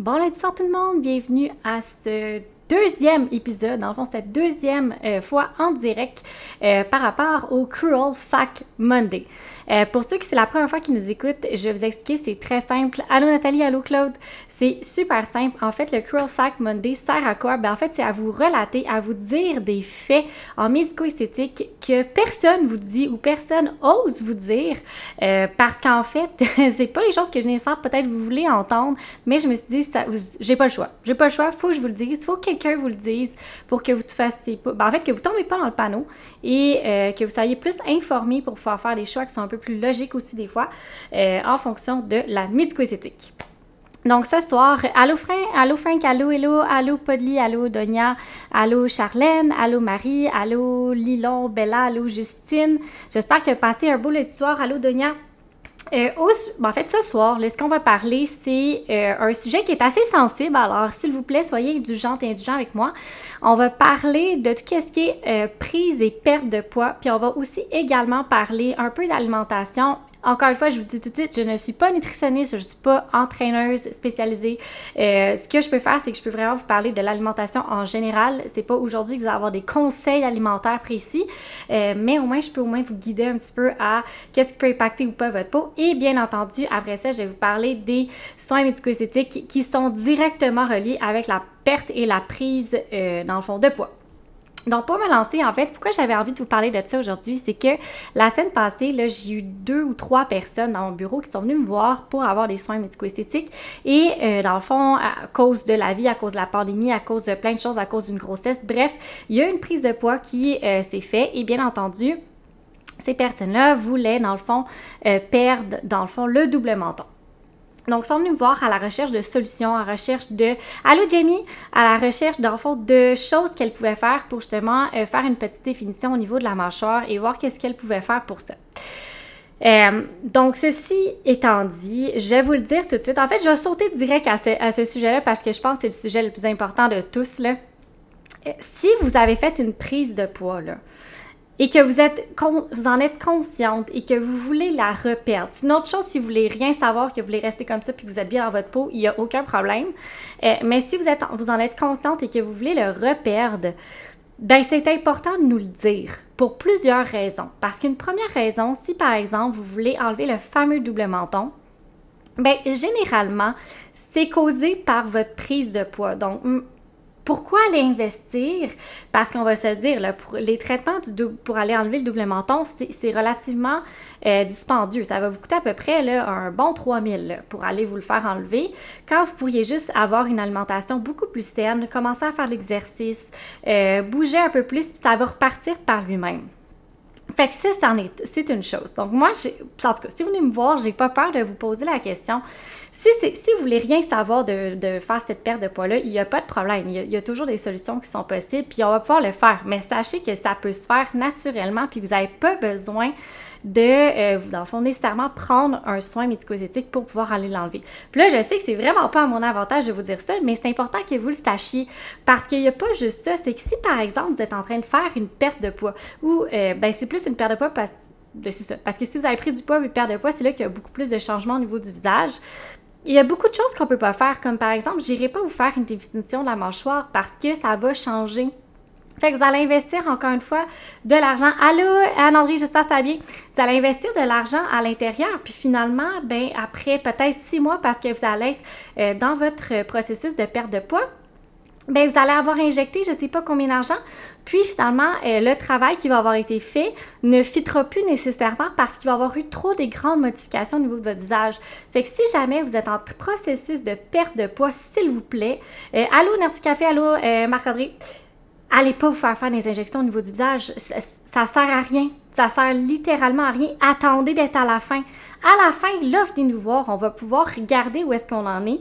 Bon lundi soir tout le monde, bienvenue à ce deuxième épisode, dans le fond, cette deuxième euh, fois en direct euh, par rapport au Cruel Fact Monday. Euh, pour ceux qui c'est la première fois qui nous écoutent, je vais vous expliquer, c'est très simple. Allô Nathalie, allô Claude. C'est super simple. En fait, le Cruel Fact Monday sert à quoi? Ben, en fait, c'est à vous relater, à vous dire des faits en médico-esthétique que personne vous dit ou personne ose vous dire parce qu'en fait, c'est pas les choses que je n'espère peut-être vous voulez entendre, mais je me suis dit, ça, j'ai pas le choix. J'ai pas le choix, faut que je vous le dise, faut que quelqu'un vous le dise pour que vous fassiez pas, ben, en fait, que vous tombez pas dans le panneau et euh, que vous soyez plus informé pour pouvoir faire des choix qui sont un peu plus logique aussi des fois, euh, en fonction de la médico-esthétique. Donc ce soir, allô Frank, allô Frank, allô Hello, allô Podly, allô Donia, allô Charlène, allô Marie, allô Lilon, Bella, allô Justine. J'espère que passez un beau lundi soir. Allô Donia. Euh, en fait, ce soir, ce qu'on va parler, c'est euh, un sujet qui est assez sensible. Alors, s'il vous plaît, soyez indulgente et indulgent avec moi. On va parler de tout ce qui est euh, prise et perte de poids. Puis, on va aussi également parler un peu d'alimentation encore une fois, je vous dis tout de suite, je ne suis pas nutritionniste, je ne suis pas entraîneuse spécialisée. Euh, ce que je peux faire, c'est que je peux vraiment vous parler de l'alimentation en général. C'est pas aujourd'hui que vous allez avoir des conseils alimentaires précis, euh, mais au moins, je peux au moins vous guider un petit peu à qu'est-ce qui peut impacter ou pas votre peau. Et bien entendu, après ça, je vais vous parler des soins médico-esthétiques qui sont directement reliés avec la perte et la prise, euh, dans le fond, de poids. Donc, pour me lancer, en fait, pourquoi j'avais envie de vous parler de ça aujourd'hui, c'est que la semaine passée, là, j'ai eu deux ou trois personnes dans mon bureau qui sont venues me voir pour avoir des soins médico-esthétiques. Et euh, dans le fond, à cause de la vie, à cause de la pandémie, à cause de plein de choses, à cause d'une grossesse, bref, il y a une prise de poids qui euh, s'est faite. Et bien entendu, ces personnes-là voulaient, dans le fond, euh, perdre, dans le fond, le double menton. Donc, sont venus me voir à la recherche de solutions, à la recherche de... Allô, Jamie? À la recherche, dans fond, de choses qu'elle pouvait faire pour justement euh, faire une petite définition au niveau de la mâchoire et voir qu'est-ce qu'elle pouvait faire pour ça. Euh, donc, ceci étant dit, je vais vous le dire tout de suite. En fait, je vais sauter direct à ce, ce sujet-là parce que je pense que c'est le sujet le plus important de tous. Là. Euh, si vous avez fait une prise de poids, là, et que vous, êtes vous en êtes consciente et que vous voulez la reperdre. C'est une autre chose si vous voulez rien savoir, que vous voulez rester comme ça puis que vous êtes bien dans votre peau, il n'y a aucun problème. Euh, mais si vous, êtes, vous en êtes consciente et que vous voulez le reperdre, ben c'est important de nous le dire pour plusieurs raisons. Parce qu'une première raison, si par exemple vous voulez enlever le fameux double menton, ben généralement, c'est causé par votre prise de poids. Donc, pourquoi aller investir? Parce qu'on va se dire, les traitements pour aller enlever le double menton, c'est relativement euh, dispendieux. Ça va vous coûter à peu près là, un bon 3000 pour aller vous le faire enlever. Quand vous pourriez juste avoir une alimentation beaucoup plus saine, commencer à faire l'exercice, euh, bouger un peu plus, puis ça va repartir par lui-même. Fait que ça, c'est une chose. Donc, moi, en tout cas, si vous venez me voir, j'ai pas peur de vous poser la question. Si, vous voulez rien savoir de, faire cette perte de poids-là, il n'y a pas de problème. Il y, a, toujours des solutions qui sont possibles, puis on va pouvoir le faire. Mais sachez que ça peut se faire naturellement, puis vous n'avez pas besoin de, euh, dans le fond, nécessairement prendre un soin médico-esthétique pour pouvoir aller l'enlever. Puis là, je sais que c'est vraiment pas à mon avantage de vous dire ça, mais c'est important que vous le sachiez parce qu'il n'y a pas juste ça. C'est que si, par exemple, vous êtes en train de faire une perte de poids ou, euh, ben, c'est plus une perte de poids parce ça. Parce que si vous avez pris du poids et perte de poids, c'est là qu'il y a beaucoup plus de changements au niveau du visage. Il y a beaucoup de choses qu'on peut pas faire, comme par exemple, j'irai pas vous faire une définition de la mâchoire parce que ça va changer. Fait que vous allez investir encore une fois de l'argent. Allô, Anne-André, j'espère que ça va bien. Vous allez investir de l'argent à l'intérieur, puis finalement, ben après peut-être six mois, parce que vous allez être euh, dans votre processus de perte de poids, ben vous allez avoir injecté je ne sais pas combien d'argent, puis finalement euh, le travail qui va avoir été fait ne fitera plus nécessairement parce qu'il va avoir eu trop des grandes modifications au niveau de votre visage. Fait que si jamais vous êtes en processus de perte de poids, s'il vous plaît, euh, allô Nerdy Café, allô euh, Marc-André, allez pas vous faire faire des injections au niveau du visage, ça, ça sert à rien. Ça sert littéralement à rien. Attendez d'être à la fin. À la fin, là, venez nous voir. On va pouvoir regarder où est-ce qu'on en est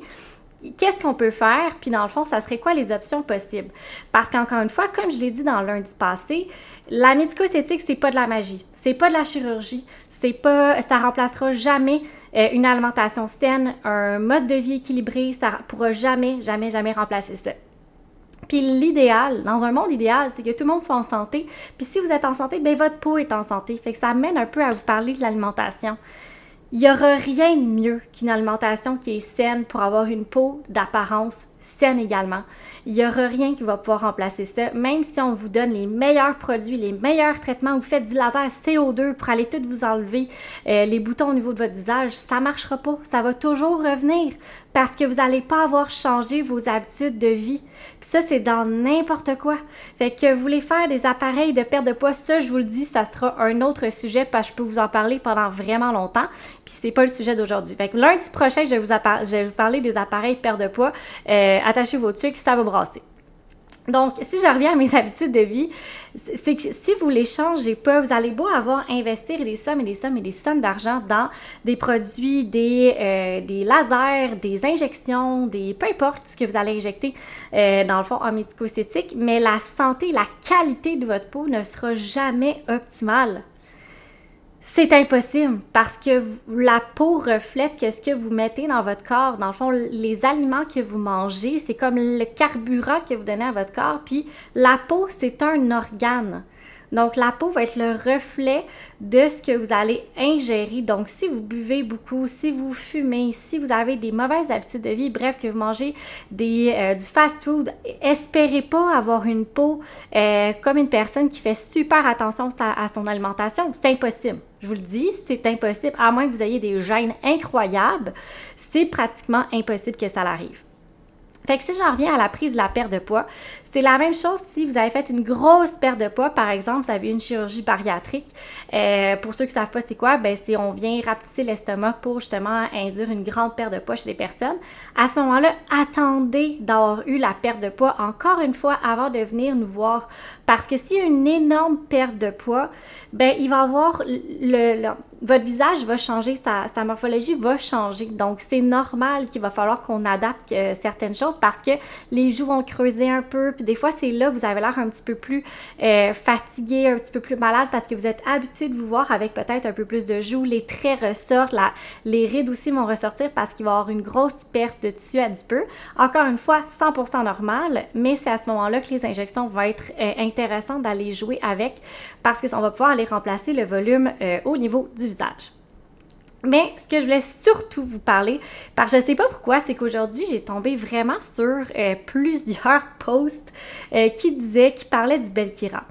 qu'est-ce qu'on peut faire, puis dans le fond, ça serait quoi les options possibles? Parce qu'encore une fois, comme je l'ai dit dans lundi passé, la médico-esthétique, c'est pas de la magie, c'est pas de la chirurgie, c'est pas, ça remplacera jamais euh, une alimentation saine, un mode de vie équilibré, ça pourra jamais, jamais, jamais remplacer ça. Puis l'idéal, dans un monde idéal, c'est que tout le monde soit en santé. Puis si vous êtes en santé, bien votre peau est en santé. Fait que ça amène un peu à vous parler de l'alimentation. Il n'y aura rien de mieux qu'une alimentation qui est saine pour avoir une peau d'apparence saine également. Il n'y aura rien qui va pouvoir remplacer ça, même si on vous donne les meilleurs produits, les meilleurs traitements, vous faites du laser CO2 pour aller tout vous enlever euh, les boutons au niveau de votre visage, ça ne marchera pas. Ça va toujours revenir parce que vous n'allez pas avoir changé vos habitudes de vie. Puis ça, c'est dans n'importe quoi. Fait que vous voulez faire des appareils de perte de poids, ça, je vous le dis, ça sera un autre sujet parce que je peux vous en parler pendant vraiment longtemps. Puis c'est pas le sujet d'aujourd'hui. Fait que lundi prochain, je vais vous, parler des appareils de perte de poids. Euh, attachez vos trucs, ça va. Donc, si je reviens à mes habitudes de vie, c'est que si vous les changez pas, vous allez beau avoir investir des sommes et des sommes et des sommes d'argent dans des produits, des, euh, lasers, des injections, des peu importe ce que vous allez injecter euh, dans le fond en médico-esthétique, mais la santé, la qualité de votre peau ne sera jamais optimale. C'est impossible parce que la peau reflète qu'est-ce que vous mettez dans votre corps. Dans le fond, les aliments que vous mangez, c'est comme le carburant que vous donnez à votre corps. Puis la peau, c'est un organe. Donc, la peau va être le reflet de ce que vous allez ingérer. Donc, si vous buvez beaucoup, si vous fumez, si vous avez des mauvaises habitudes de vie, bref, que vous mangez euh, du fast-food, espérez pas avoir une peau euh, comme une personne qui fait super attention à, à son alimentation. C'est impossible. Je vous le dis, c'est impossible. À moins que vous ayez des gènes incroyables, c'est pratiquement impossible que ça l'arrive. Fait que si j'en reviens à la prise de la perte de poids, c'est la même chose si vous avez fait une grosse perte de poids, par exemple, vous avez une chirurgie bariatrique. Euh, pour ceux qui ne savent pas c'est quoi, ben c'est on vient rapetisser l'estomac pour justement induire une grande perte de poids chez les personnes. À ce moment-là, attendez d'avoir eu la perte de poids encore une fois avant de venir nous voir. Parce que s'il y a une énorme perte de poids, ben il va avoir le, votre visage va changer, sa, morphologie va changer. Donc, c'est normal qu'il va falloir qu'on adapte euh, certaines choses parce que les joues vont creuser un peu, puis des fois, c'est là que vous avez l'air un petit peu plus euh, fatigué, un petit peu plus malade parce que vous êtes habitué de vous voir avec peut-être un peu plus de joues. Les traits ressortent, les rides aussi vont ressortir parce qu'il va y avoir une grosse perte de tissu adipeux. Encore une fois, 100% normal, mais c'est à ce moment-là que les injections vont être euh, intéressantes d'aller jouer avec parce qu'on va pouvoir aller remplacer le volume euh, au niveau du visage. Mais ce que je voulais surtout vous parler, parce que je ne sais pas pourquoi, c'est qu'aujourd'hui, j'ai tombé vraiment sur euh, plusieurs posts euh, qui disaient, qui parlaient du Belkira.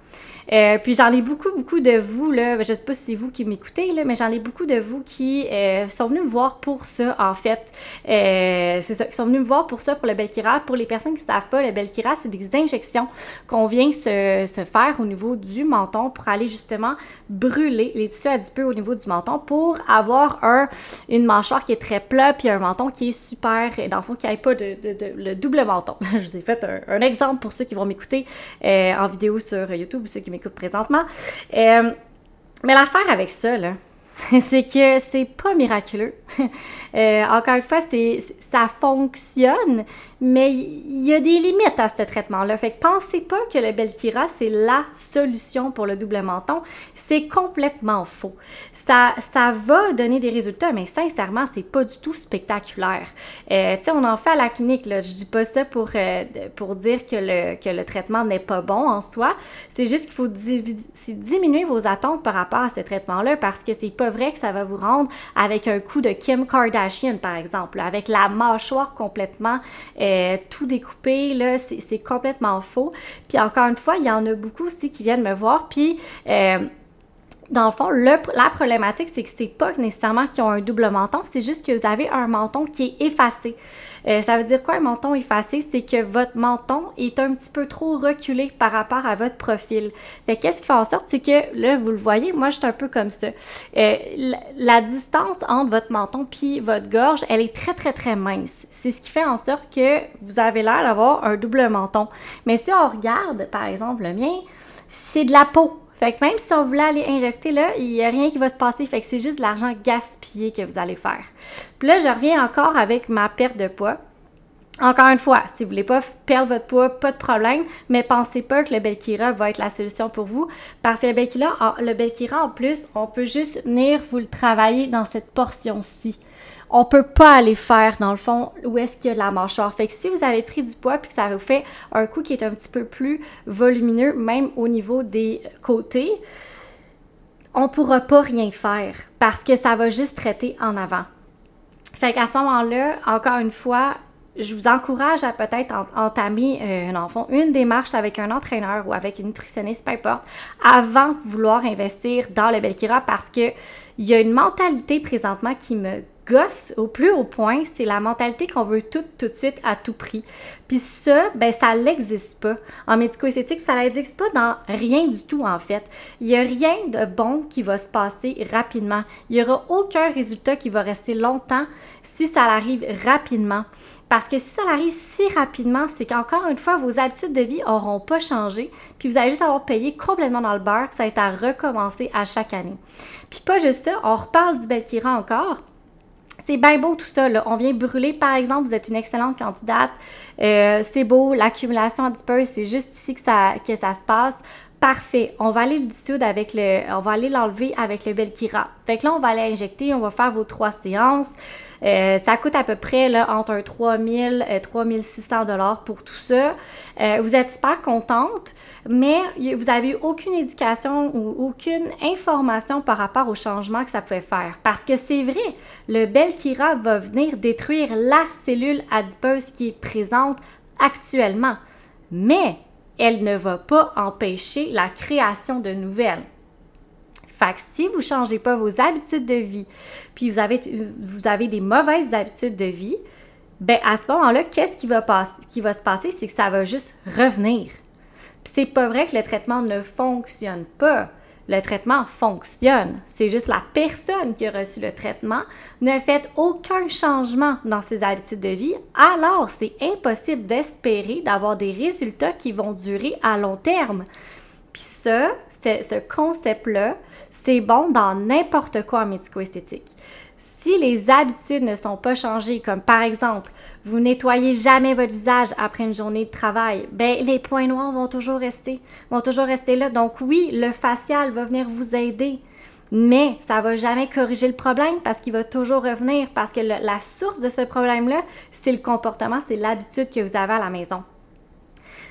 Euh, puis j'en ai beaucoup, beaucoup de vous, là, je sais pas si c'est vous qui m'écoutez, là, mais j'en ai beaucoup de vous qui euh, sont venus me voir pour ça, en fait. Euh, c'est ça, qui sont venus me voir pour ça, pour le Belkira. Pour les personnes qui ne savent pas, le Belkira, c'est des injections qu'on vient se, faire au niveau du menton pour aller justement brûler les tissus adipeux au niveau du menton pour avoir un, une mâchoire qui est très plat puis un menton qui est super, et dans le fond, qui n'ait pas de, le double menton. je vous ai fait un, exemple pour ceux qui vont m'écouter en vidéo sur YouTube ou ceux qui présentement. Euh, mais l'affaire avec ça, là, c'est que c'est pas miraculeux. Euh, encore une fois, c'est, ça fonctionne, mais il y a des limites à ce traitement-là. Fait que pensez pas que le Belkira, c'est la solution pour le double menton. C'est complètement faux. Ça, ça va donner des résultats, mais sincèrement, c'est pas du tout spectaculaire. Euh, tu sais, on en fait à la clinique, là. Je dis pas ça pour, euh, pour dire que le, que le traitement n'est pas bon en soi. C'est juste qu'il faut diminuer vos attentes par rapport à ce traitement-là parce que c'est pas vrai que ça va vous rendre avec un coup de Kim Kardashian, par exemple, avec la mâchoire complètement euh, tout découpé, là, c'est complètement faux. Puis encore une fois, il y en a beaucoup aussi qui viennent me voir, puis... Euh, dans le fond, la problématique, c'est que c'est pas nécessairement qu'ils ont un double menton, c'est juste que vous avez un menton qui est effacé. Euh, ça veut dire quoi un menton effacé? C'est que votre menton est un petit peu trop reculé par rapport à votre profil. Fait qu'est-ce qui fait en sorte, c'est que là, vous le voyez, moi, je suis un peu comme ça. Euh, la, distance entre votre menton puis votre gorge, elle est très, très, très mince. C'est ce qui fait en sorte que vous avez l'air d'avoir un double menton. Mais si on regarde, par exemple, le mien, c'est de la peau. Fait que même si on voulait aller injecter là, il n'y a rien qui va se passer. Fait que c'est juste de l'argent gaspillé que vous allez faire. Puis là, je reviens encore avec ma perte de poids. Encore une fois, si vous voulez pas perdre votre poids, pas de problème, mais pensez pas que le Belkira va être la solution pour vous, parce que le Belkira, le Belkira en plus, on peut juste venir vous le travailler dans cette portion-ci on peut pas aller faire dans le fond où est-ce qu'il y a de la mâchoire. Fait que si vous avez pris du poids puis que ça vous fait un coup qui est un petit peu plus volumineux, même au niveau des côtés, on pourra pas rien faire parce que ça va juste traiter en avant. Fait qu'à ce moment-là, encore une fois, je vous encourage à peut-être entamer euh, un enfant, une démarche avec un entraîneur ou avec une nutritionniste, peu importe, avant de vouloir investir dans le Belkira parce que il y a une mentalité présentement qui me gosse au plus haut point, c'est la mentalité qu'on veut tout tout de suite à tout prix. Puis ça, ben ça n'existe pas. En médico-esthétique, ça n'existe pas dans rien du tout en fait. Il n'y a rien de bon qui va se passer rapidement. Il n'y aura aucun résultat qui va rester longtemps si ça arrive rapidement. Parce que si ça arrive si rapidement, c'est qu'encore une fois, vos habitudes de vie n'auront pas changé, puis vous allez juste avoir payé complètement dans le beurre, ça va être à recommencer à chaque année. Puis pas juste ça, on reparle du Belkira encore. C'est bien beau tout ça, là. On vient brûler, par exemple, vous êtes une excellente candidate, euh, c'est beau, l'accumulation adipeuse, c'est juste ici que ça, que ça se passe. Parfait. On va aller le dissoudre avec le. On va aller l'enlever avec le Belkira. Fait que là, on va aller injecter, on va faire vos trois séances. Euh, ça coûte à peu près là, entre un 3000 et 3600 dollars pour tout ça. Euh, vous êtes super contente, mais vous n'avez aucune éducation ou aucune information par rapport au changement que ça pouvait faire. Parce que c'est vrai, le Belkira va venir détruire la cellule adipeuse qui est présente actuellement. Mais elle ne va pas empêcher la création de nouvelles. Fait que si vous ne changez pas vos habitudes de vie, puis vous avez, vous avez des mauvaises habitudes de vie, ben à ce moment-là, qu'est-ce qui va, qui va se passer? C'est que ça va juste revenir. Puis c'est pas vrai que le traitement ne fonctionne pas. Le traitement fonctionne. C'est juste la personne qui a reçu le traitement ne fait aucun changement dans ses habitudes de vie. Alors, c'est impossible d'espérer d'avoir des résultats qui vont durer à long terme. Puis ça, ce concept-là, c'est bon dans n'importe quoi en médico-esthétique. Si les habitudes ne sont pas changées, comme par exemple, vous nettoyez jamais votre visage après une journée de travail, ben les points noirs vont toujours rester, vont toujours rester là. Donc oui, le facial va venir vous aider, mais ça va jamais corriger le problème parce qu'il va toujours revenir parce que la source de ce problème-là, c'est le comportement, c'est l'habitude que vous avez à la maison.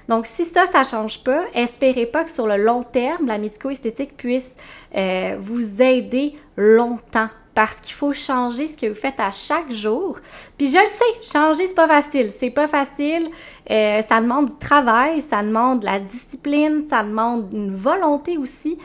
Donc, si ça, ça ne change pas, espérez pas que sur le long terme, la médico-esthétique puisse euh, vous aider longtemps parce qu'il faut changer ce que vous faites à chaque jour. Puis je le sais, changer, c'est pas facile. C'est pas facile. Euh, ça demande du travail, ça demande de la discipline, ça demande une volonté aussi.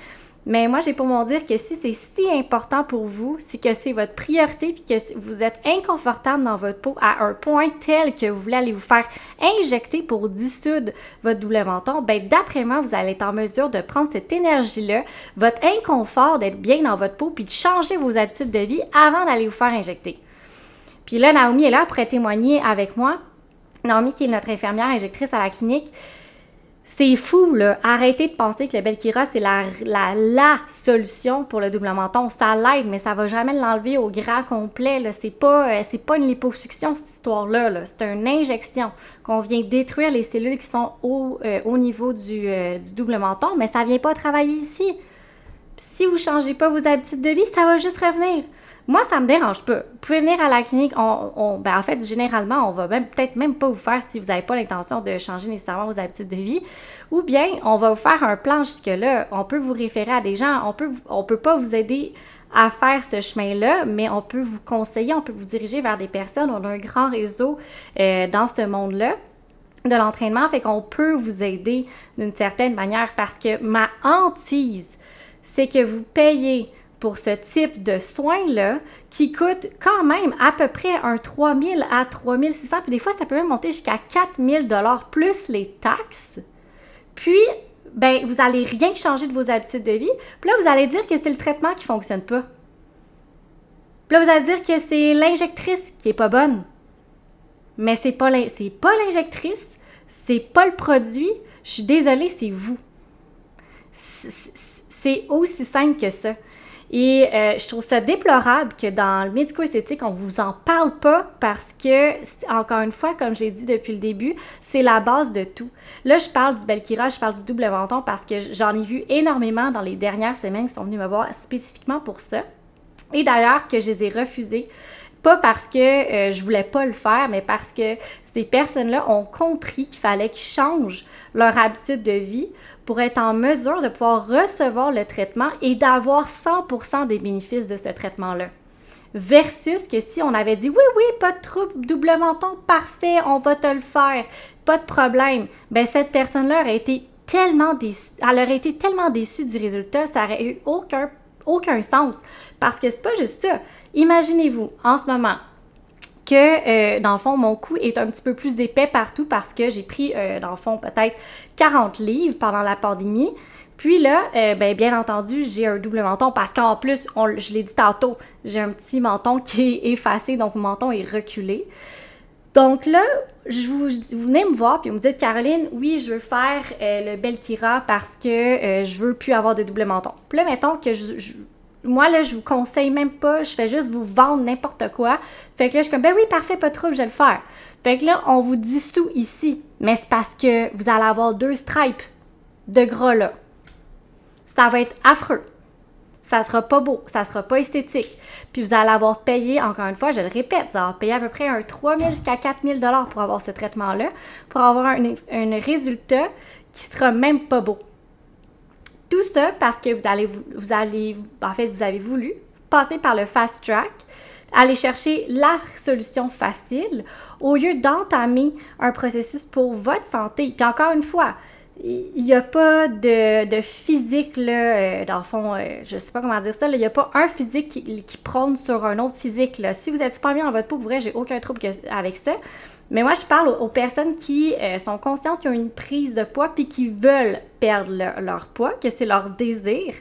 Mais moi, j'ai pour m'en dire que si c'est si important pour vous, si que c'est votre priorité, puis que vous êtes inconfortable dans votre peau à un point tel que vous voulez aller vous faire injecter pour dissoudre votre double menton, ben d'après moi, vous allez être en mesure de prendre cette énergie-là, votre inconfort d'être bien dans votre peau, puis de changer vos habitudes de vie avant d'aller vous faire injecter. Puis là, Naomi est là pour témoigner avec moi. Naomi, qui est notre infirmière injectrice à la clinique, c'est fou, là. Arrêtez de penser que le Belkira, c'est la, la, la, solution pour le double menton. Ça l'aide, mais ça va jamais l'enlever au gras complet, là. C'est pas, euh, c'est pas une liposuction, cette histoire-là, -là, c'est une injection qu'on vient détruire les cellules qui sont au, euh, au niveau du, euh, du, double menton, mais ça vient pas travailler ici. si vous changez pas vos habitudes de vie, ça va juste revenir. Moi, ça me dérange pas. Vous pouvez venir à la clinique. Ben en fait, généralement, on va même peut-être même pas vous faire si vous n'avez pas l'intention de changer nécessairement vos habitudes de vie. Ou bien, on va vous faire un plan jusque-là. On peut vous référer à des gens. On peut, on peut pas vous aider à faire ce chemin-là, mais on peut vous conseiller, on peut vous diriger vers des personnes. On a un grand réseau euh, dans ce monde-là de l'entraînement, fait qu'on peut vous aider d'une certaine manière parce que ma hantise, c'est que vous payez pour ce type de soins-là qui coûte quand même à peu près un 3000 à 3600, puis des fois ça peut même monter jusqu'à 4000 dollars plus les taxes. Puis, ben, vous allez rien changer de vos habitudes de vie. Puis là, vous allez dire que c'est le traitement qui fonctionne pas. Puis là, vous allez dire que c'est l'injectrice qui est pas bonne. Mais c'est pas l'injectrice, c'est pas le produit. Je suis désolée, c'est vous. C'est aussi simple que ça. Et euh, je trouve ça déplorable que dans le médico-esthétique, on vous en parle pas parce que, encore une fois, comme j'ai dit depuis le début, c'est la base de tout. Là, je parle du Belkira, je parle du double menton parce que j'en ai vu énormément dans les dernières semaines qui sont venus me voir spécifiquement pour ça. Et d'ailleurs, que je les ai refusés Pas parce que euh, je voulais pas le faire, mais parce que ces personnes-là ont compris qu'il fallait qu'ils changent leur habitude de vie pour être en mesure de pouvoir recevoir le traitement et d'avoir 100% des bénéfices de ce traitement-là. Versus que si on avait dit oui, oui, pas de trouble, double menton, parfait, on va te le faire, pas de problème, ben cette personne-là aurait été tellement déçue, elle aurait été tellement déçue du résultat, ça aurait eu aucun, aucun sens. Parce que c'est pas juste ça. Imaginez-vous, en ce moment, que, euh, dans le fond, mon cou est un petit peu plus épais partout parce que j'ai pris, euh, dans le fond, peut-être 40 livres pendant la pandémie. Puis là, euh, ben, bien entendu, j'ai un double menton parce qu'en plus, je l'ai dit tantôt, j'ai un petit menton qui est effacé, donc mon menton est reculé. Donc là, je vous, venez me voir puis vous me dites Caroline, oui, je veux faire le Belkira parce que je veux plus avoir de double menton. Puis là, mettons que je moi, là, je vous conseille même pas, je fais juste vous vendre n'importe quoi. Fait que là, je suis comme, ben oui, parfait, pas de trouble, je vais le faire. Fait que là, on vous dissout ici, mais c'est parce que vous allez avoir deux stripes de gras là. Ça va être affreux. Ça sera pas beau, ça sera pas esthétique. Puis vous allez avoir payé, encore une fois, je le répète, vous allez payer à peu près un 3 000 jusqu'à 4 000 pour avoir ce traitement-là, pour avoir un, un résultat qui sera même pas beau. Parce que vous allez, vous allez, en fait, vous avez voulu passer par le fast track, aller chercher la solution facile au lieu d'entamer un processus pour votre santé. Puis encore une fois, il n'y a pas de, physique, là, euh, dans le fond, euh, je ne sais pas comment dire ça, il n'y a pas un physique qui, prône sur un autre physique. Là. Si vous êtes super bien dans votre peau, pour vrai, j'ai aucun trouble avec ça. Mais moi, je parle aux, personnes qui euh, sont conscientes qu'ils ont une prise de poids puis qui veulent perdre leur poids, que c'est leur désir.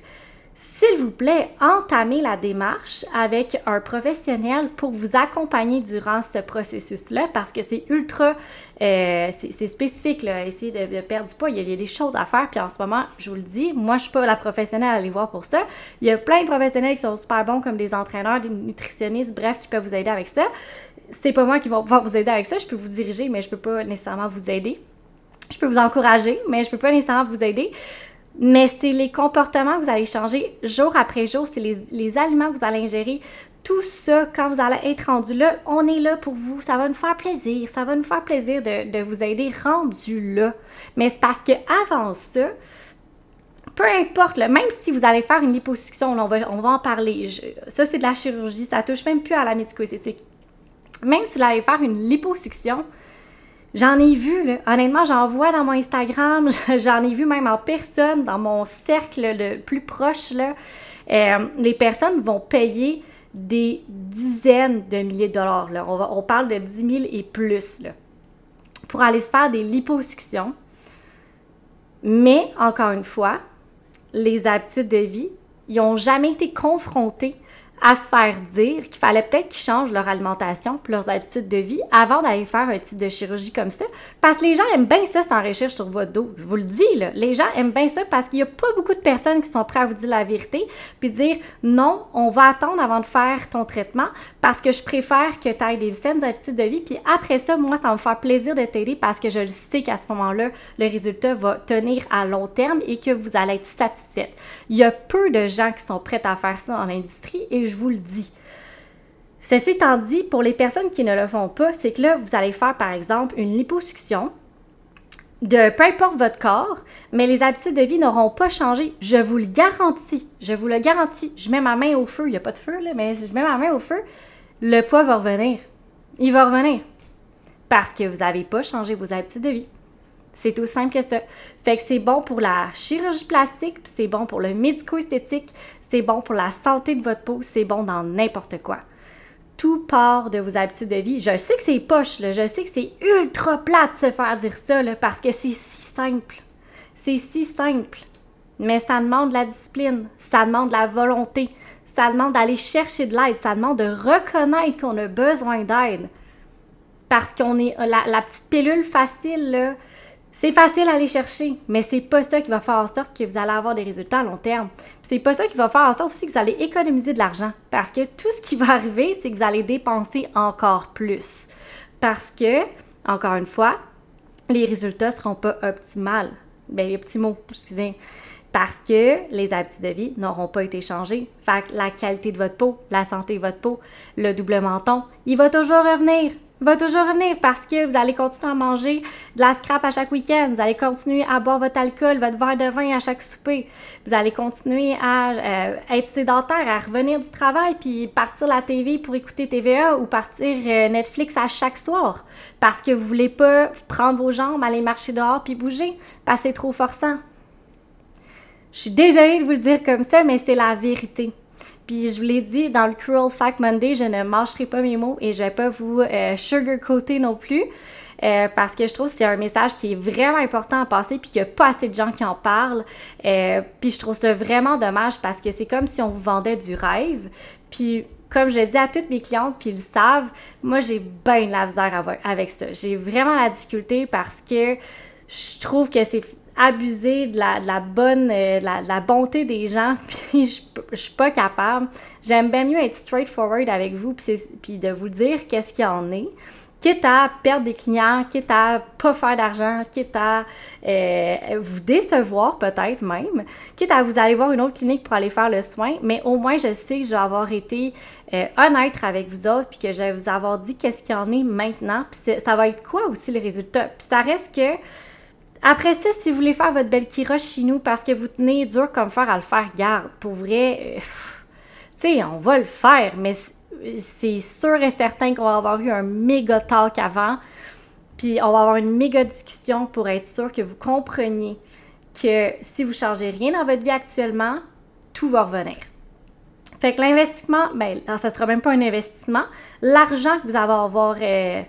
S'il vous plaît, entamez la démarche avec un professionnel pour vous accompagner durant ce processus-là parce que c'est ultra, euh, c'est spécifique, là, de, perdre du poids. Il y, a, des choses à faire, puis en ce moment, je vous le dis, moi, je suis pas la professionnelle à aller voir pour ça. Il y a plein de professionnels qui sont super bons, comme des entraîneurs, des nutritionnistes, bref, qui peuvent vous aider avec ça c'est pas moi qui va pouvoir vous aider avec ça. Je peux vous diriger, mais je peux pas nécessairement vous aider. Je peux vous encourager, mais je peux pas nécessairement vous aider. Mais c'est les comportements que vous allez changer jour après jour, c'est les, aliments que vous allez ingérer. Tout ça, quand vous allez être rendu là, on est là pour vous. Ça va nous faire plaisir. Ça va nous faire plaisir de, vous aider rendu là. Mais c'est parce que avant ça, peu importe, même si vous allez faire une liposuction, on, va, en parler. ça, c'est de la chirurgie. Ça touche même plus à la médico-esthétique même si vous allez faire une liposuction, j'en ai vu, honnêtement, j'en vois dans mon Instagram, j'en ai vu même en personne, dans mon cercle le plus proche. Euh, les personnes vont payer des dizaines de milliers de dollars. On, parle de 10 000 et plus pour aller se faire des liposuctions. Mais, encore une fois, les habitudes de vie, ils n'ont jamais été confrontés à se faire dire qu'il fallait peut-être qu'ils changent leur alimentation puis leurs habitudes de vie avant d'aller faire un type de chirurgie comme ça. Parce que les gens aiment bien ça s'enrichir sur votre dos. Je vous le dis, là. Les gens aiment bien ça parce qu'il n'y a pas beaucoup de personnes qui sont prêtes à vous dire la vérité puis dire non, on va attendre avant de faire ton traitement parce que je préfère que tu aies des saines habitudes de vie. Puis après ça, moi, ça va me faire plaisir de t'aider parce que je sais qu'à ce moment-là, le résultat va tenir à long terme et que vous allez être satisfaite. Il y a peu de gens qui sont prêts à faire ça dans l'industrie et je vous le dis. Ceci étant dit, pour les personnes qui ne le font pas, c'est que là, vous allez faire par exemple une liposuction de peu importe votre corps, mais les habitudes de vie n'auront pas changé. Je vous le garantis. Je vous le garantis. Je mets ma main au feu. Il n'y a pas de feu, là, mais je mets ma main au feu. Le poids va revenir. Il va revenir. Parce que vous n'avez pas changé vos habitudes de vie. C'est tout simple que ça. Fait que c'est bon pour la chirurgie plastique, c'est bon pour le médico-esthétique, c'est bon pour la santé de votre peau, c'est bon dans n'importe quoi. Tout part de vos habitudes de vie. Je sais que c'est poche, là, je sais que c'est ultra plat de se faire dire ça, là, parce que c'est si simple. C'est si simple. Mais ça demande de la discipline, ça demande de la volonté, ça demande d'aller chercher de l'aide, ça demande de reconnaître qu'on a besoin d'aide. Parce qu'on est la, la petite pilule facile, là, c'est facile à aller chercher, mais c'est pas ça qui va faire en sorte que vous allez avoir des résultats à long terme. C'est pas ça qui va faire en sorte aussi que vous allez économiser de l'argent. Parce que tout ce qui va arriver, c'est que vous allez dépenser encore plus. Parce que, encore une fois, les résultats seront pas optimaux. Ben, optimaux, excusez. parce que les habitudes de vie n'auront pas été changées. Fait la qualité de votre peau, la santé de votre peau, le double menton, il va toujours revenir va toujours revenir parce que vous allez continuer à manger de la scrap à chaque week-end, vous allez continuer à boire votre alcool, votre verre de vin à chaque souper, vous allez continuer à euh, être sédentaire, à revenir du travail puis partir la TV pour écouter TVA ou partir euh, Netflix à chaque soir parce que vous voulez pas prendre vos jambes, aller marcher dehors puis bouger parce que c'est trop forçant. Je suis désolée de vous le dire comme ça, mais c'est la vérité. Puis je vous l'ai dit, dans le Cruel Fact Monday, je ne mâcherai pas mes mots et je vais pas vous euh, sugarcoater non plus. Euh, parce que je trouve que c'est un message qui est vraiment important à passer puis qu'il n'y a pas assez de gens qui en parlent. Euh, puis je trouve ça vraiment dommage parce que c'est comme si on vous vendait du rêve. Puis comme je dis à toutes mes clientes, puis ils le savent, moi j'ai bien de la misère avec ça. J'ai vraiment la difficulté parce que je trouve que c'est abuser de la, bonne, euh, la, bonté des gens, puis je, je suis pas capable. J'aime bien mieux être straightforward avec vous, puis, de vous dire qu'est-ce qu'il en est. Quitte à perdre des clients, quitte à pas faire d'argent, quitte à euh, vous décevoir peut-être même, quitte à vous aller voir une autre clinique pour aller faire le soin, mais au moins je sais que je vais avoir été euh, honnête avec vous autres, puis que je vais vous avoir dit qu'est-ce qu'il y en est maintenant, puis ça va être quoi aussi le résultat? Puis ça reste que après ça, si vous voulez faire votre belle kiroche chez nous parce que vous tenez dur comme fer à le faire, garde. Pour vrai, euh, tu sais, on va le faire, mais c'est sûr et certain qu'on va avoir eu un méga talk avant. Puis on va avoir une méga discussion pour être sûr que vous compreniez que si vous changez rien dans votre vie actuellement, tout va revenir. Fait que l'investissement, ben, ça sera même pas un investissement. L'argent que vous allez avoir euh,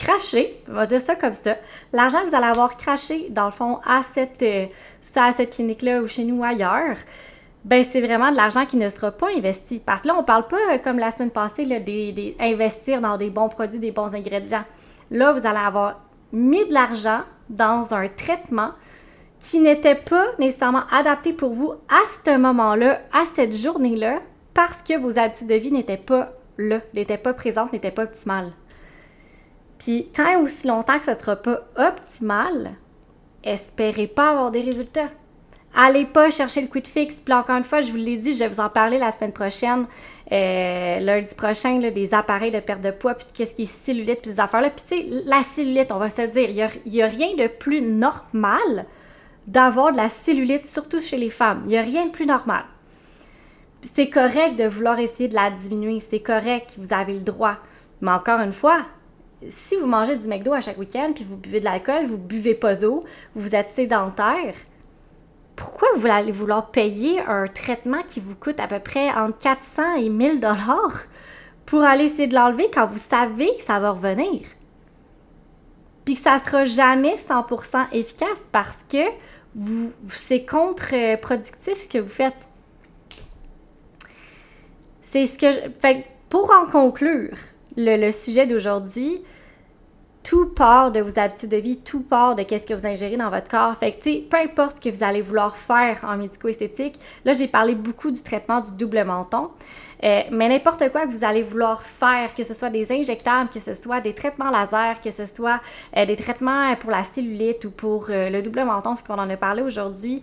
craché, on va dire ça comme ça, l'argent que vous allez avoir craché, dans le fond, à cette, euh, cette clinique-là ou chez nous ailleurs, ben c'est vraiment de l'argent qui ne sera pas investi. Parce que là, on parle pas, euh, comme la semaine passée, là, investir dans des bons produits, des bons ingrédients. Là, vous allez avoir mis de l'argent dans un traitement qui n'était pas nécessairement adapté pour vous à ce moment-là, à cette journée-là, parce que vos habitudes de vie n'étaient pas là, n'étaient pas présentes, n'étaient pas optimales. Puis tant aussi longtemps que ça ne sera pas optimal, espérez pas avoir des résultats. Allez pas chercher le quick fix. Puis encore une fois, je vous l'ai dit, je vais vous en parler la semaine prochaine, euh, lundi prochain, des appareils de perte de poids, puis qu'est-ce qui est cellulite, puis ces affaires-là. Puis tu sais, la cellulite, on va se dire, il n'y a, rien de plus normal d'avoir de la cellulite, surtout chez les femmes. Il n'y a rien de plus normal. C'est correct de vouloir essayer de la diminuer, c'est correct, vous avez le droit. Mais encore une fois, si vous mangez du McDo à chaque week-end, puis vous buvez de l'alcool, vous buvez pas d'eau, vous êtes sédentaire, pourquoi vous allez vouloir payer un traitement qui vous coûte à peu près entre 400 et 1000 dollars pour aller essayer de l'enlever quand vous savez que ça va revenir? Puis que ça sera jamais 100% efficace parce que vous, c'est contre-productif ce que vous faites. C'est ce que je, fait, pour en conclure, le, sujet d'aujourd'hui, tout part de vos habitudes de vie, tout part de qu'est-ce que vous ingérez dans votre corps. Fait que, tu sais, peu importe ce que vous allez vouloir faire en médico-esthétique, là, j'ai parlé beaucoup du traitement du double menton, euh, mais n'importe quoi que vous allez vouloir faire, que ce soit des injectables, que ce soit des traitements laser, que ce soit euh, des traitements pour la cellulite ou pour euh, le double menton, qu'on en a parlé aujourd'hui,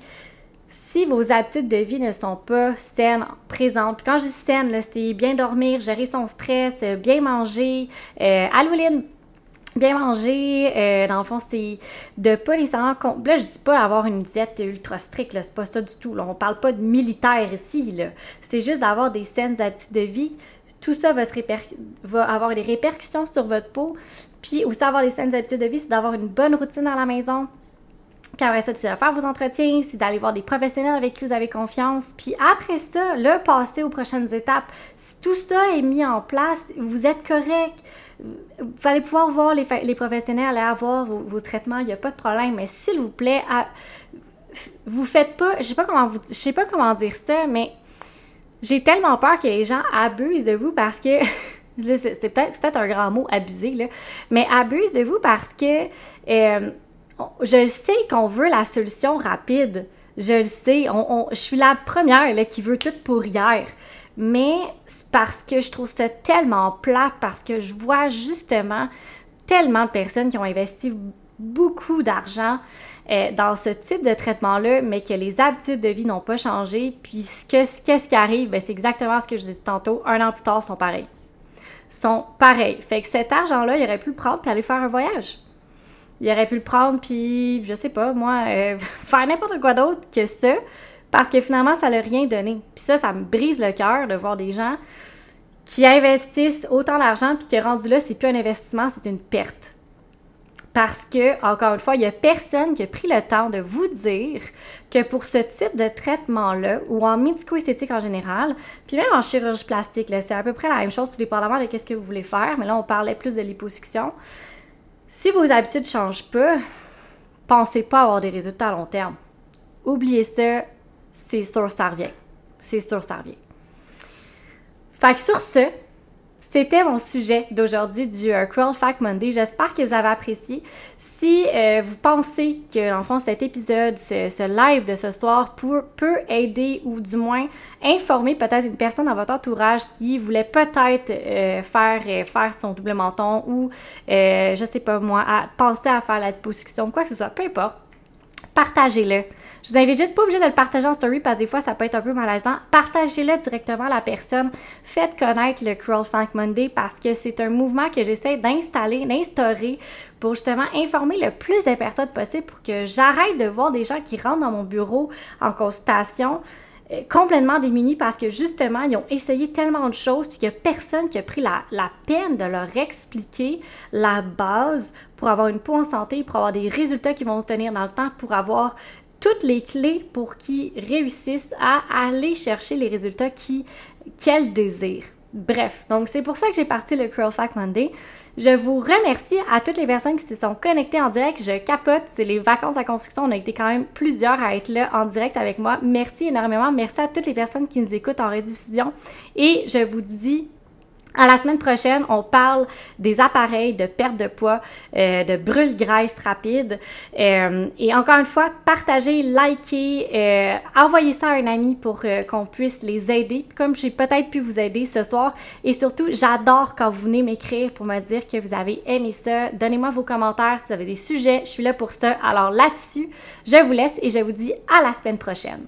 si vos habitudes de vie ne sont pas saines, présentes, quand je dis saines, c'est bien dormir, gérer son stress, euh, bien manger, euh, bien manger, euh, dans le fond, c'est de pas nécessairement... Là, je dis pas avoir une diète ultra stricte, c'est pas ça du tout. Là. On parle pas de militaire ici. C'est juste d'avoir des saines habitudes de vie. Tout ça va, va avoir des répercussions sur votre peau. Puis aussi avoir des saines habitudes de vie, c'est d'avoir une bonne routine dans la maison, puis après ça, c'est de faire vos entretiens, c'est d'aller voir des professionnels avec qui vous avez confiance. Puis après ça, le passer aux prochaines étapes. Si tout ça est mis en place, vous êtes correct. Vous allez pouvoir voir les, professionnels, aller avoir vos, traitements, il n'y a pas de problème. Mais s'il vous plaît, vous faites pas, je sais pas comment vous, je sais pas comment dire ça, mais j'ai tellement peur que les gens abusent de vous parce que c'est peut-être peut un grand mot abuser là, mais abusent de vous parce que euh, je sais qu'on veut la solution rapide. Je le sais. je suis la première là, qui veut tout pour hier. Mais c'est parce que je trouve ça tellement plate, parce que je vois justement tellement de personnes qui ont investi beaucoup d'argent euh, dans ce type de traitement-là, mais que les habitudes de vie n'ont pas changé. Puis qu'est-ce qui arrive? Ben, c'est exactement ce que je disais tantôt. Un an plus tard, sont pareils. Ils sont pareils. Fait que cet argent-là, il aurait pu le prendre puis aller faire un voyage. Il aurait pu le prendre puis, je sais pas, moi, euh, faire n'importe quoi d'autre que ça. Parce que finalement, ça n'a rien donné. Puis ça, ça me brise le cœur de voir des gens qui investissent autant d'argent puis que rendu là, c'est plus un investissement, c'est une perte. Parce que, encore une fois, il n'y a personne qui a pris le temps de vous dire que pour ce type de traitement-là, ou en médico-esthétique en général, puis même en chirurgie plastique, c'est à peu près la même chose, tout dépendamment de ce que vous voulez faire, mais là, on parlait plus de liposuction. Si vos habitudes changent pas, pensez pas avoir des résultats à long terme. Oubliez ça, c'est sûr, ça revient. C'est sûr, ça revient. Fait que sur ce, c'était mon sujet d'aujourd'hui du euh, Cruel Fact Monday. J'espère que vous avez apprécié. Si euh, vous pensez que, en fond, cet épisode, ce, live de ce soir peut aider ou du moins informer peut-être une personne dans votre entourage qui voulait peut-être euh, faire, faire son double menton ou, je sais pas moi, à, penser à faire la discussion, quoi que ce soit, peu importe, partagez-le. Je vous invite juste pas obligé de le partager en story parce que des fois ça peut être un peu malaisant. Partagez-le directement à la personne. Faites connaître le Funk Monday parce que c'est un mouvement que j'essaie d'installer, d'instaurer pour justement informer le plus de personnes possible pour que j'arrête de voir des gens qui rentrent dans mon bureau en consultation euh, complètement démunis parce que justement, ils ont essayé tellement de choses puis qu'il n'y a personne qui a pris la, peine de leur expliquer la base pour avoir une peau en santé, pour avoir des résultats qui vont tenir dans le temps, pour avoir toutes les clés pour qu'ils réussissent à aller chercher les résultats qu'elles désirent. Bref, donc c'est pour ça que j'ai parti le Curl Fact Monday. Je vous remercie à toutes les personnes qui se sont connectées en direct. Je capote, c'est les vacances à construction. On a été quand même plusieurs à être là en direct avec moi. Merci énormément. Merci à toutes les personnes qui nous écoutent en rediffusion. Et je vous dis à la semaine prochaine, on parle des appareils de perte de poids, euh, de brûle-graisse rapide. Euh, et encore une fois, partagez, likez, euh, envoyez ça à un ami pour qu'on puisse les aider, comme j'ai peut-être pu vous aider ce soir. Et surtout, j'adore quand vous venez m'écrire pour me dire que vous avez aimé ça. Donnez-moi vos commentaires si vous avez des sujets. Je suis là pour ça. Alors là-dessus, je vous laisse et je vous dis à la semaine prochaine.